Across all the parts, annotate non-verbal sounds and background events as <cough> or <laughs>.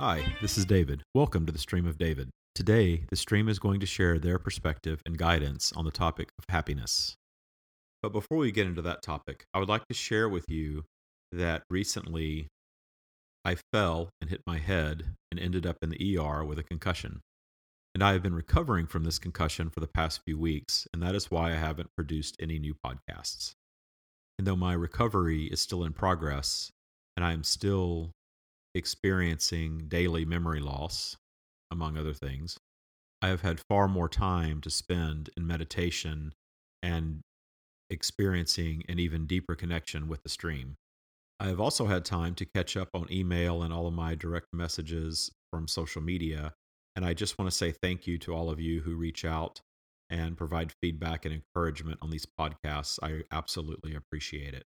Hi, this is David. Welcome to the Stream of David. Today, the stream is going to share their perspective and guidance on the topic of happiness. But before we get into that topic, I would like to share with you that recently I fell and hit my head and ended up in the ER with a concussion. And I have been recovering from this concussion for the past few weeks, and that is why I haven't produced any new podcasts. And though my recovery is still in progress, and I am still experiencing daily memory loss, among other things, I have had far more time to spend in meditation and experiencing an even deeper connection with the stream. I have also had time to catch up on email and all of my direct messages from social media. And I just want to say thank you to all of you who reach out and provide feedback and encouragement on these podcasts. I absolutely appreciate it.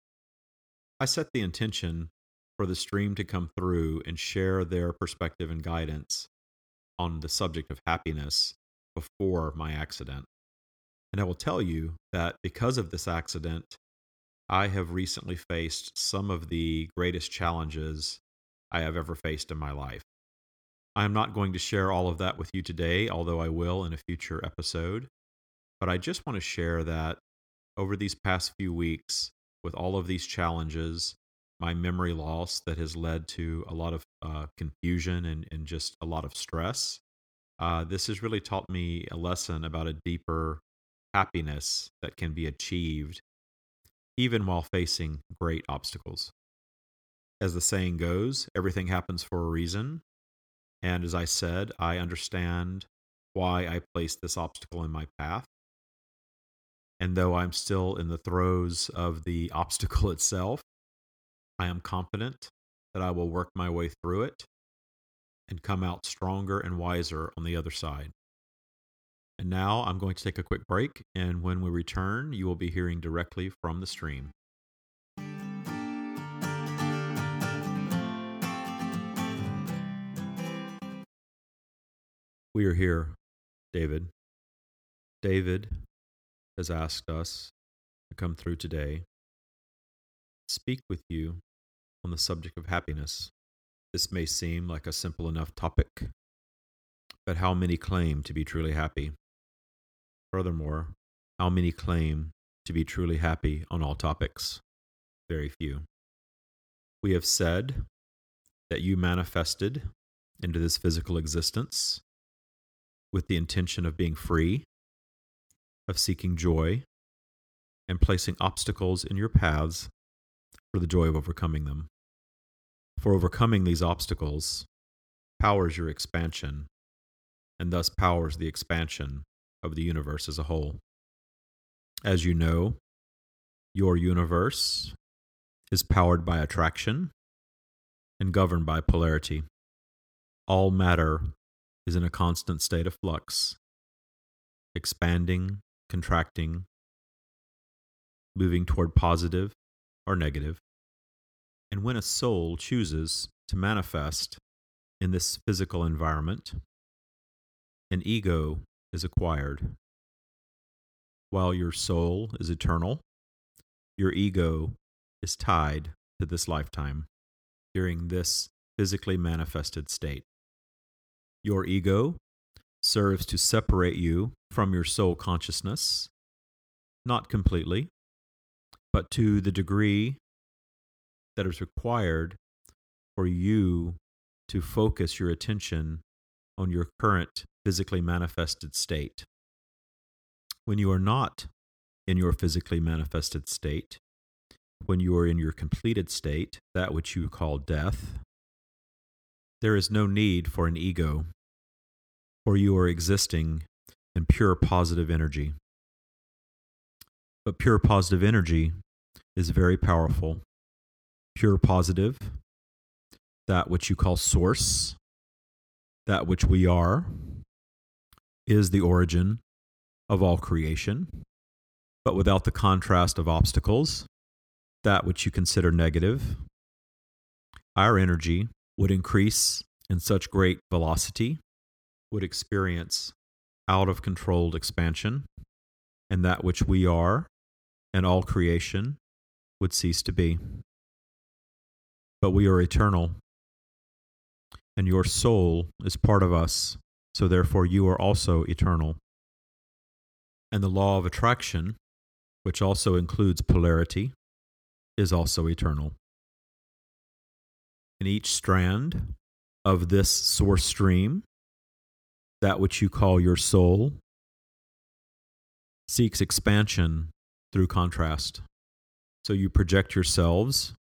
I set the intention for the stream to come through and share their perspective and guidance on the subject of happiness before my accident. And I will tell you that because of this accident, I have recently faced some of the greatest challenges I have ever faced in my life. I am not going to share all of that with you today, although I will in a future episode. But I just want to share that over these past few weeks, with all of these challenges, my memory loss that has led to a lot of uh, confusion and, and just a lot of stress. Uh, this has really taught me a lesson about a deeper happiness that can be achieved even while facing great obstacles. As the saying goes, everything happens for a reason. And as I said, I understand why I placed this obstacle in my path. And though I'm still in the throes of the <laughs> obstacle itself, I am confident that I will work my way through it and come out stronger and wiser on the other side. And now I'm going to take a quick break, and when we return, you will be hearing directly from the stream. We are here, David. David has asked us to come through today, speak with you on the subject of happiness. This may seem like a simple enough topic, but how many claim to be truly happy? Furthermore, how many claim to be truly happy on all topics? Very few. We have said that you manifested into this physical existence with the intention of being free, of seeking joy, and placing obstacles in your paths for the joy of overcoming them. For overcoming these obstacles powers your expansion and thus powers the expansion of the universe as a whole. As you know, your universe is powered by attraction and governed by polarity. All matter is in a constant state of flux, expanding, contracting, moving toward positive or negative. And when a soul chooses to manifest in this physical environment, an ego is acquired. While your soul is eternal, your ego is tied to this lifetime during this physically manifested state. Your ego serves to separate you from your soul consciousness, not completely, but to the degree that is required for you to focus your attention on your current physically manifested state. When you are not in your physically manifested state, when you are in your completed state, that which you call death, there is no need for an ego, for you are existing in pure positive energy. But pure positive energy is very powerful. Pure positive, that which you call source, that which we are, is the origin of all creation, but without the contrast of obstacles, that which you consider negative, our energy would increase in such great velocity, would experience out of controlled expansion, and that which we are and all creation would cease to be. But we are eternal and your soul is part of us, so therefore you are also eternal. And the law of attraction, which also includes polarity, is also eternal. In each strand of this source stream, that which you call your soul seeks expansion through contrast. So you project yourselves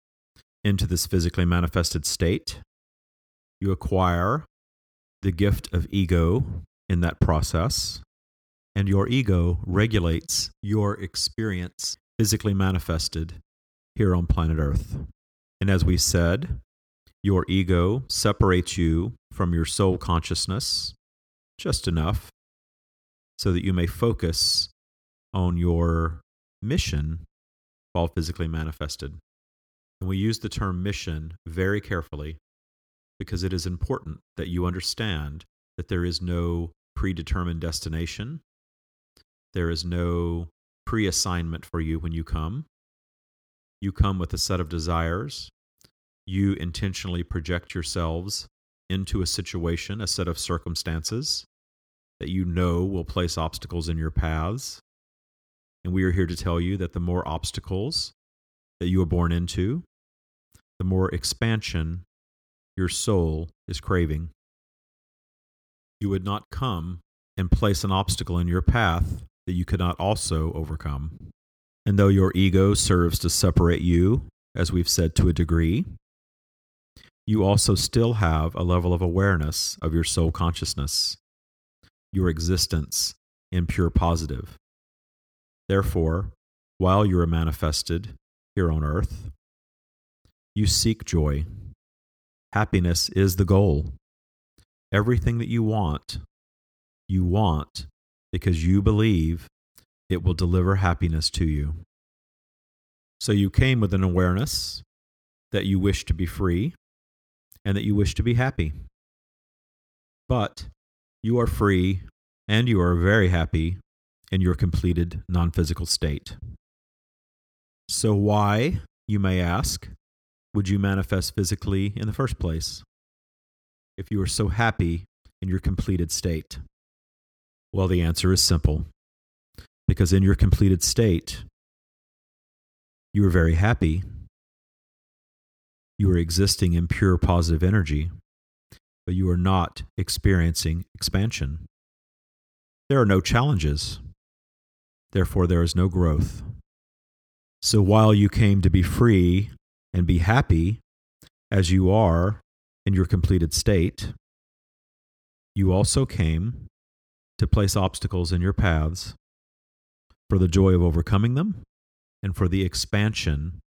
into this physically manifested state. You acquire the gift of ego in that process, and your ego regulates your experience physically manifested here on planet Earth. And as we said, your ego separates you from your soul consciousness just enough so that you may focus on your mission while physically manifested. And we use the term mission very carefully because it is important that you understand that there is no predetermined destination. There is no pre assignment for you when you come. You come with a set of desires. You intentionally project yourselves into a situation, a set of circumstances that you know will place obstacles in your paths. And we are here to tell you that the more obstacles that you were born into, the more expansion your soul is craving. You would not come and place an obstacle in your path that you could not also overcome. And though your ego serves to separate you, as we've said to a degree, you also still have a level of awareness of your soul consciousness, your existence in pure positive. Therefore, while you are manifested here on earth, you seek joy. Happiness is the goal. Everything that you want, you want because you believe it will deliver happiness to you. So you came with an awareness that you wish to be free and that you wish to be happy. But you are free and you are very happy in your completed non physical state. So, why, you may ask, would you manifest physically in the first place if you are so happy in your completed state? Well, the answer is simple. Because in your completed state, you are very happy. You are existing in pure positive energy, but you are not experiencing expansion. There are no challenges. Therefore, there is no growth. So while you came to be free and be happy as you are in your completed state, you also came to place obstacles in your paths for the joy of overcoming them and for the expansion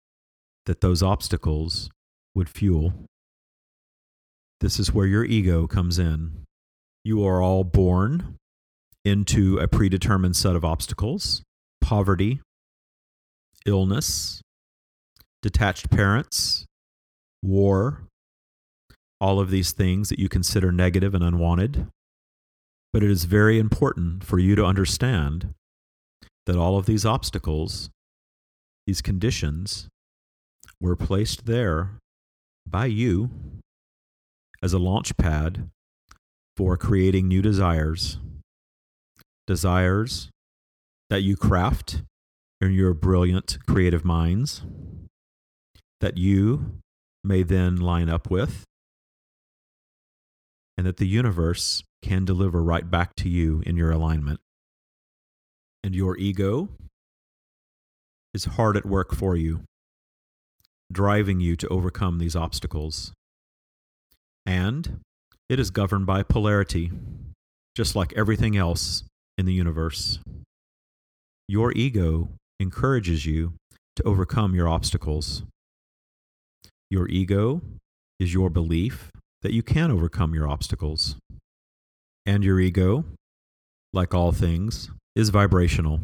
that those obstacles would fuel. This is where your ego comes in. You are all born into a predetermined set of obstacles poverty, illness, detached parents, war, all of these things that you consider negative and unwanted. But it is very important for you to understand that all of these obstacles, these conditions, were placed there by you as a launch pad for creating new desires. Desires that you craft in your brilliant creative minds that you may then line up with, and that the universe can deliver right back to you in your alignment. And your ego is hard at work for you, driving you to overcome these obstacles. And it is governed by polarity, just like everything else in the universe. Your ego encourages you to overcome your obstacles. Your ego is your belief that you can overcome your obstacles. And your ego, like all things, is vibrational.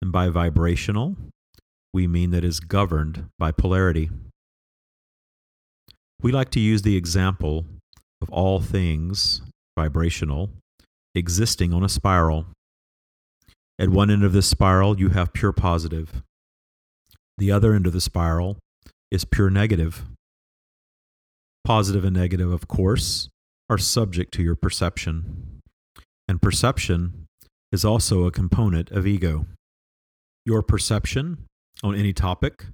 And by vibrational, we mean that is governed by polarity. We like to use the example of all things vibrational existing on a spiral. At one end of this spiral, you have pure positive. The other end of the spiral is pure negative. positive and negative, of course, are subject to your perception. And perception is also a component of ego. Your perception on any topic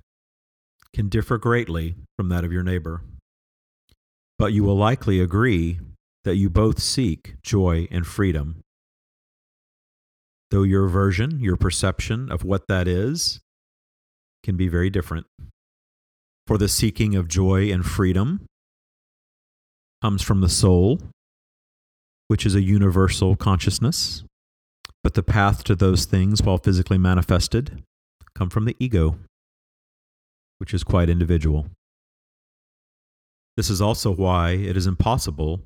can differ greatly from that of your neighbor. But you will likely agree that you both seek joy and freedom. Though your version, your perception of what that is, can be very different. For the seeking of joy and freedom comes from the soul, which is a universal consciousness. But the path to those things, while physically manifested, come from the ego, which is quite individual. This is also why it is impossible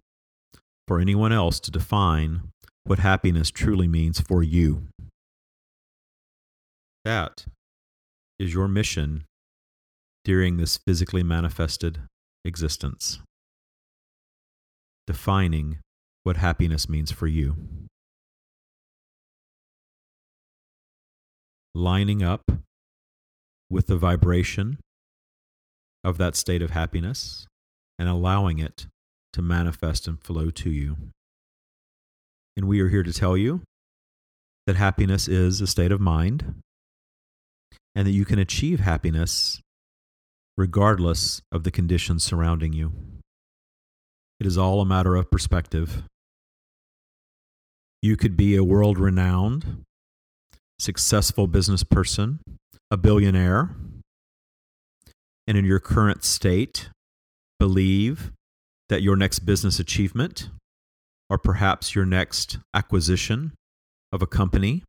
for anyone else to define what happiness truly means for you. That is your mission during this physically manifested existence, defining what happiness means for you. Lining up with the vibration of that state of happiness and allowing it to manifest and flow to you. And we are here to tell you that happiness is a state of mind and that you can achieve happiness regardless of the conditions surrounding you. It is all a matter of perspective. You could be a world renowned, successful business person, a billionaire, and in your current state, believe that your next business achievement or perhaps your next acquisition of a company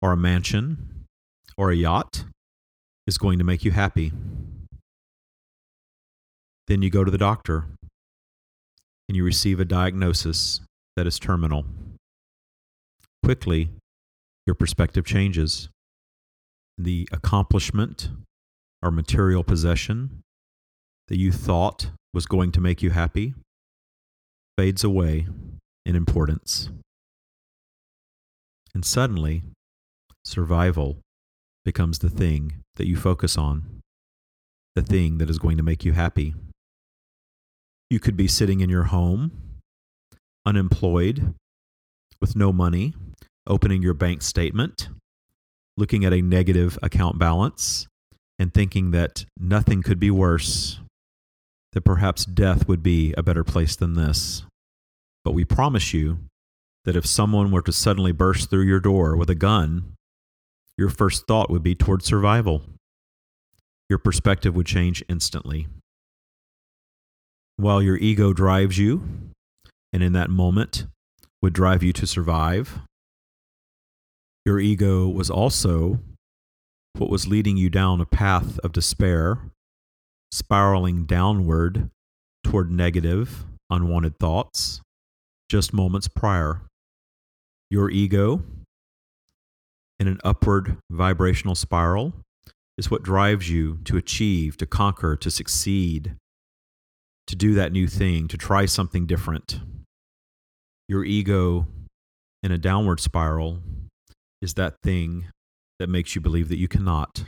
or a mansion or a yacht is going to make you happy. Then you go to the doctor and you receive a diagnosis that is terminal. Quickly, your perspective changes. The accomplishment or material possession that you thought was going to make you happy fades away in importance. And suddenly, survival becomes the thing that you focus on, the thing that is going to make you happy. You could be sitting in your home, unemployed, with no money, opening your bank statement, looking at a negative account balance, and thinking that nothing could be worse, that perhaps death would be a better place than this. But we promise you that if someone were to suddenly burst through your door with a gun, your first thought would be toward survival. Your perspective would change instantly. While your ego drives you, and in that moment would drive you to survive, your ego was also what was leading you down a path of despair, spiraling downward toward negative, unwanted thoughts, just moments prior. Your ego, in an upward vibrational spiral, is what drives you to achieve, to conquer, to succeed, to do that new thing, to try something different. Your ego, in a downward spiral, is that thing that makes you believe that you cannot,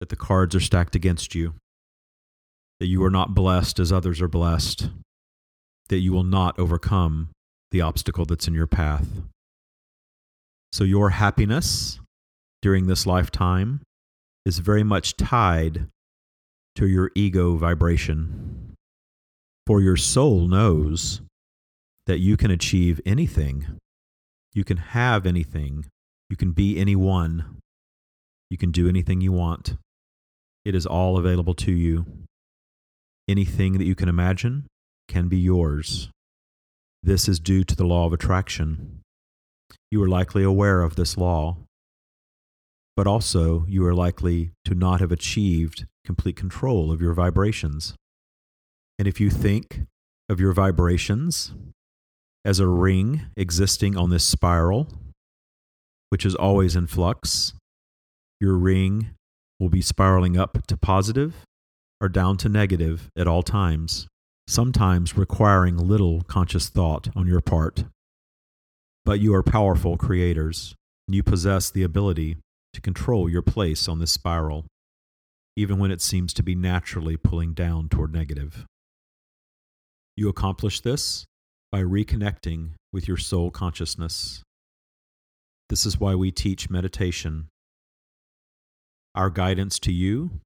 that the cards are stacked against you, that you are not blessed as others are blessed, that you will not overcome the obstacle that's in your path. So, your happiness during this lifetime is very much tied to your ego vibration. For your soul knows that you can achieve anything, you can have anything, you can be anyone, you can do anything you want. It is all available to you. Anything that you can imagine, can be yours. This is due to the law of attraction. You are likely aware of this law, but also you are likely to not have achieved complete control of your vibrations. And if you think of your vibrations as a ring existing on this spiral, which is always in flux, your ring will be spiraling up to positive or down to negative at all times sometimes requiring little conscious thought on your part. But you are powerful creators, and you possess the ability to control your place on this spiral. even when it seems to be naturally pulling down toward negative. You accomplish this by reconnecting with your soul consciousness. This is why we teach meditation. Our guidance to you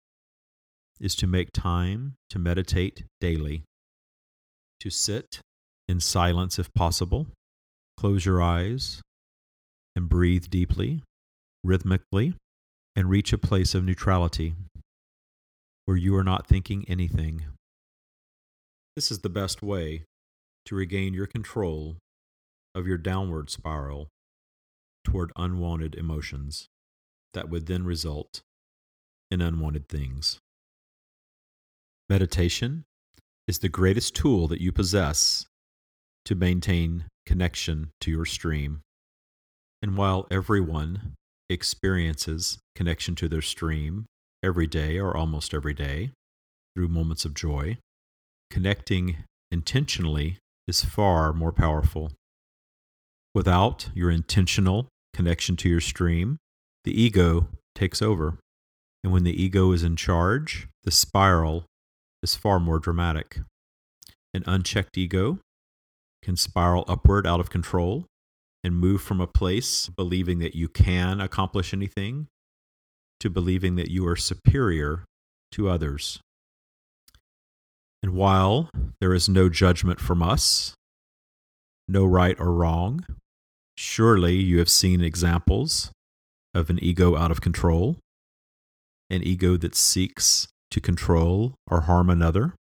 is to make time to meditate daily, to sit in silence if possible, close your eyes, and breathe deeply, rhythmically, and reach a place of neutrality where you are not thinking anything. This is the best way to regain your control of your downward spiral toward unwanted emotions that would then result in unwanted things. Meditation is the greatest tool that you possess to maintain connection to your stream. And while everyone experiences connection to their stream every day or almost every day through moments of joy, connecting intentionally is far more powerful. Without your intentional connection to your stream, the ego takes over. And when the ego is in charge, the spiral is far more dramatic. An unchecked ego can spiral upward out of control and move from a place believing that you can accomplish anything to believing that you are superior to others. And while there is no judgment from us, no right or wrong, surely you have seen examples of an ego out of control, an ego that seeks to control or harm another.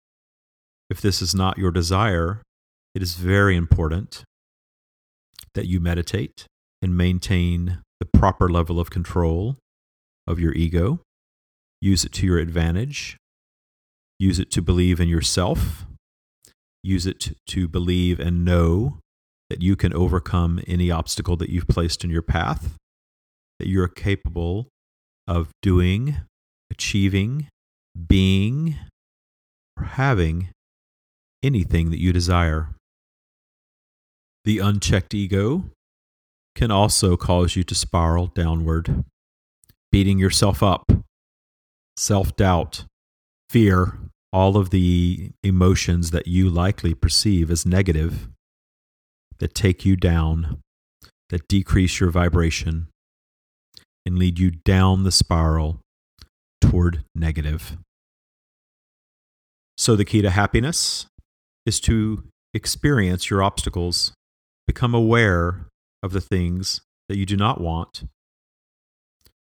If this is not your desire, it is very important that you meditate and maintain the proper level of control of your ego. Use it to your advantage. Use it to believe in yourself. Use it to believe and know that you can overcome any obstacle that you've placed in your path, that you're capable of doing, achieving, being or having anything that you desire. The unchecked ego can also cause you to spiral downward, beating yourself up, self doubt, fear, all of the emotions that you likely perceive as negative that take you down, that decrease your vibration, and lead you down the spiral toward negative. So, the key to happiness is to experience your obstacles, become aware of the things that you do not want,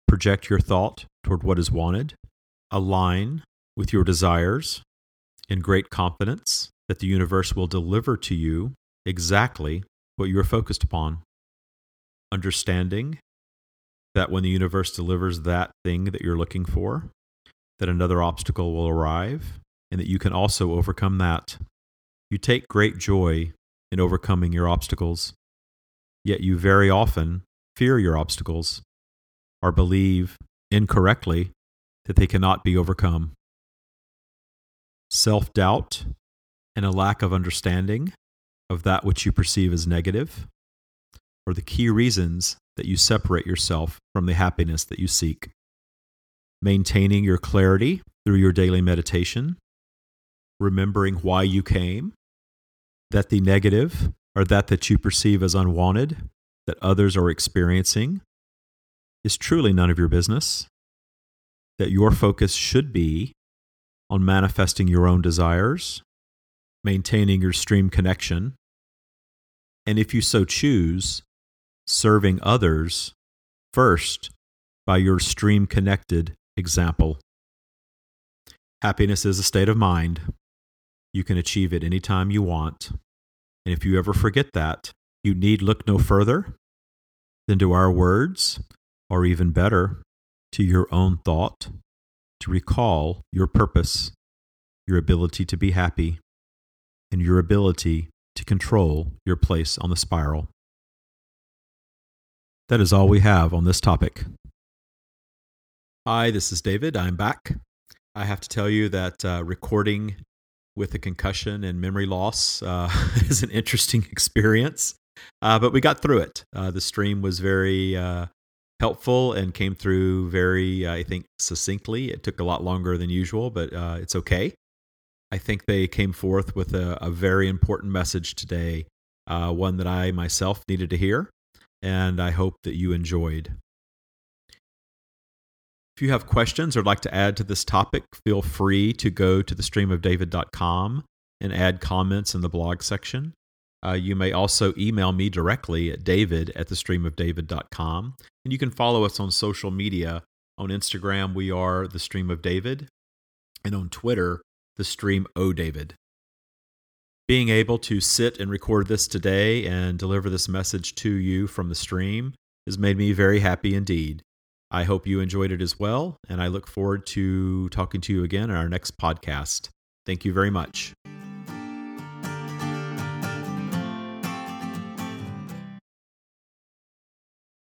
project your thought toward what is wanted, align with your desires in great confidence that the universe will deliver to you exactly what you are focused upon. Understanding that when the universe delivers that thing that you're looking for, that another obstacle will arrive and that you can also overcome that. You take great joy in overcoming your obstacles, yet you very often fear your obstacles or believe incorrectly that they cannot be overcome. Self doubt and a lack of understanding of that which you perceive as negative are the key reasons that you separate yourself from the happiness that you seek. Maintaining your clarity through your daily meditation, remembering why you came, that the negative or that that you perceive as unwanted that others are experiencing is truly none of your business, that your focus should be on manifesting your own desires, maintaining your stream connection, and if you so choose, serving others first by your stream connected example. Happiness is a state of mind. You can achieve it anytime you want. And if you ever forget that, you need look no further than to our words, or even better, to your own thought, to recall your purpose, your ability to be happy, and your ability to control your place on the spiral. That is all we have on this topic. Hi, this is David. I'm back. I have to tell you that uh, recording with a concussion and memory loss uh, <laughs> is an interesting <laughs> experience, uh, but we got through it. Uh, the stream was very uh, helpful and came through very, uh, I think, succinctly. It took a lot longer than usual, but it's okay. I think they came forth with a, a very important message today, one that I myself needed to hear, and I hope that you enjoyed. If you have questions or like to add to this topic, feel free to go to thestreamofdavid.com and add comments in the blog section. Uh, you may also email me directly at david at thestreamofdavid.com. And you can follow us on social media. On Instagram, we are The Stream of David. And on Twitter, The Stream O David. Being able to sit and record this today and deliver this message to you from the stream has made me very happy indeed. I hope you enjoyed it as well, and I look forward to talking to you again in our next podcast. Thank you very much.